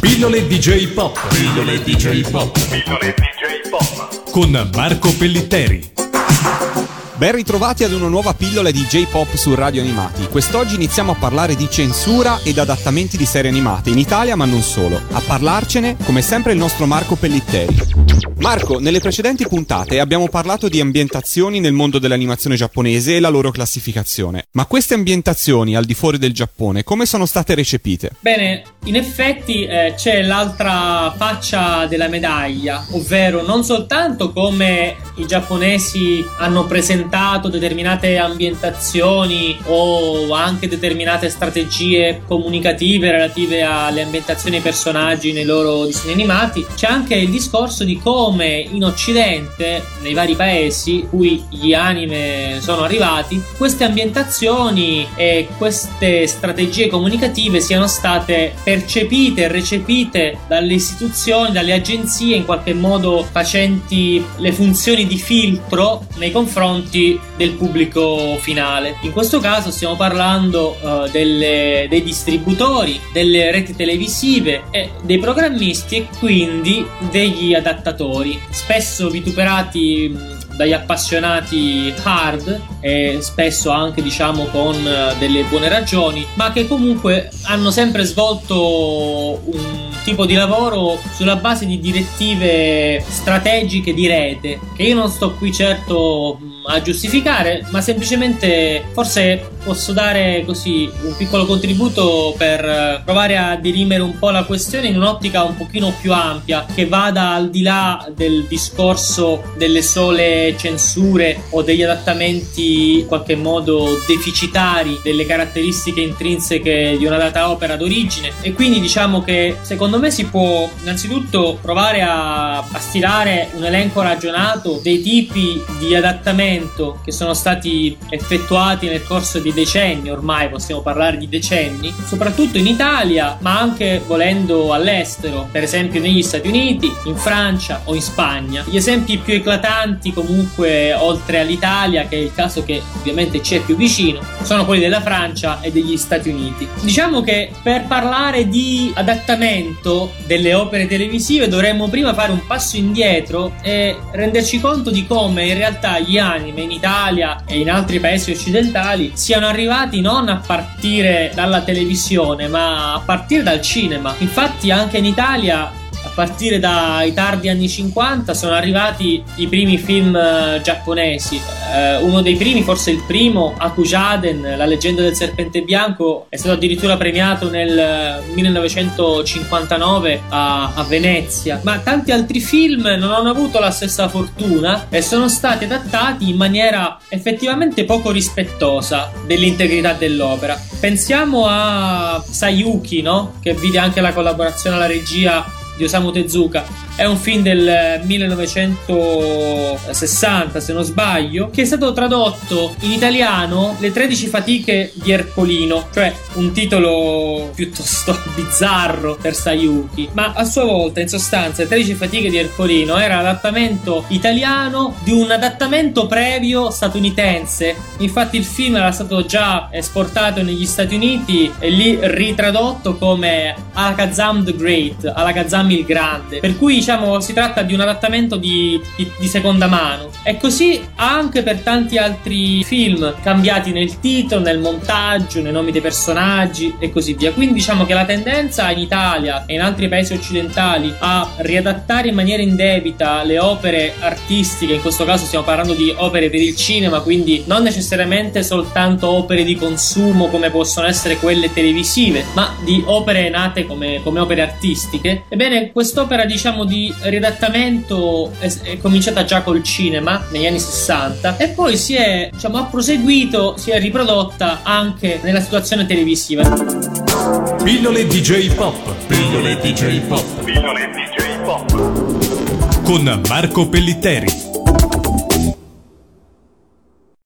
Pillole DJ Pop. Pillole DJ Pop. Pillole DJ Pop. Con Marco Pellitteri. Ben ritrovati ad una nuova pillola di J-Pop su Radio Animati. Quest'oggi iniziamo a parlare di censura ed adattamenti di serie animate in Italia, ma non solo. A parlarcene, come sempre, il nostro Marco Pellitteri. Marco, nelle precedenti puntate abbiamo parlato di ambientazioni nel mondo dell'animazione giapponese e la loro classificazione. Ma queste ambientazioni al di fuori del Giappone, come sono state recepite? Bene, in effetti eh, c'è l'altra faccia della medaglia, ovvero non soltanto come i giapponesi hanno presentato determinate ambientazioni o anche determinate strategie comunicative relative alle ambientazioni ai personaggi nei loro disegni animati, c'è anche il discorso di come in Occidente, nei vari paesi cui gli anime sono arrivati, queste ambientazioni e queste strategie comunicative siano state percepite e recepite dalle istituzioni, dalle agenzie in qualche modo facenti le funzioni di filtro nei confronti del pubblico finale. In questo caso stiamo parlando uh, delle, dei distributori, delle reti televisive e dei programmisti e quindi degli adattatori, spesso vituperati dagli appassionati hard e spesso anche diciamo con delle buone ragioni, ma che comunque hanno sempre svolto un tipo di lavoro sulla base di direttive strategiche di rete, che io non sto qui certo a giustificare, ma semplicemente forse posso dare così un piccolo contributo per provare a dirimere un po' la questione in un'ottica un pochino più ampia, che vada al di là del discorso delle sole censure o degli adattamenti in qualche modo deficitari delle caratteristiche intrinseche di una data opera d'origine. E quindi diciamo che secondo me si può innanzitutto provare a, a stilare un elenco ragionato dei tipi di investimento che sono stati effettuati nel corso di decenni, ormai possiamo parlare di decenni, soprattutto in Italia, ma anche volendo all'estero, per esempio negli Stati Uniti, in Francia o in Spagna. Gli esempi più eclatanti comunque oltre all'Italia, che è il caso che ovviamente ci è più vicino, sono quelli della Francia e degli Stati Uniti. Diciamo che per parlare di adattamento delle opere televisive dovremmo prima fare un passo indietro e renderci conto di come in realtà gli anime in Italia e in altri paesi occidentali siano arrivati non a partire dalla televisione, ma a partire dal cinema. Infatti anche in Italia partire dai tardi anni 50 sono arrivati i primi film eh, giapponesi. Eh, uno dei primi, forse il primo, Akujaden, La leggenda del serpente bianco, è stato addirittura premiato nel 1959 eh, a, a Venezia. Ma tanti altri film non hanno avuto la stessa fortuna e sono stati adattati in maniera effettivamente poco rispettosa dell'integrità dell'opera. Pensiamo a Sayuki, no? Che vide anche la collaborazione alla regia di Osamu Tezuka è un film del 1960, se non sbaglio, che è stato tradotto in italiano Le 13 fatiche di Ercolino, cioè un titolo piuttosto bizzarro per Sayuki, ma a sua volta, in sostanza, Le 13 fatiche di Ercolino era l'adattamento italiano di un adattamento previo statunitense. Infatti il film era stato già esportato negli Stati Uniti e lì ritradotto come Alakazam the Great, Alakazam il Grande, per cui diciamo si tratta di un adattamento di, di, di, seconda mano. E così anche per tanti altri film cambiati nel titolo, nel montaggio, nei nomi dei personaggi e così via. Quindi diciamo che la tendenza in Italia e in altri paesi occidentali a riadattare in maniera indebita le opere artistiche, in questo caso stiamo parlando di opere per il cinema, quindi non necessariamente soltanto opere di consumo come possono essere quelle televisive, ma di opere nate come, come opere artistiche. Ebbene, quest'opera diciamo di di riadattamento è, è, cominciata già col cinema negli anni 60 e poi si è, diciamo, ha proseguito, si è riprodotta anche nella situazione televisiva. Pillole DJ Pop. Pillole DJ Pop. Pillole DJ Pop. Con Marco Pellitteri.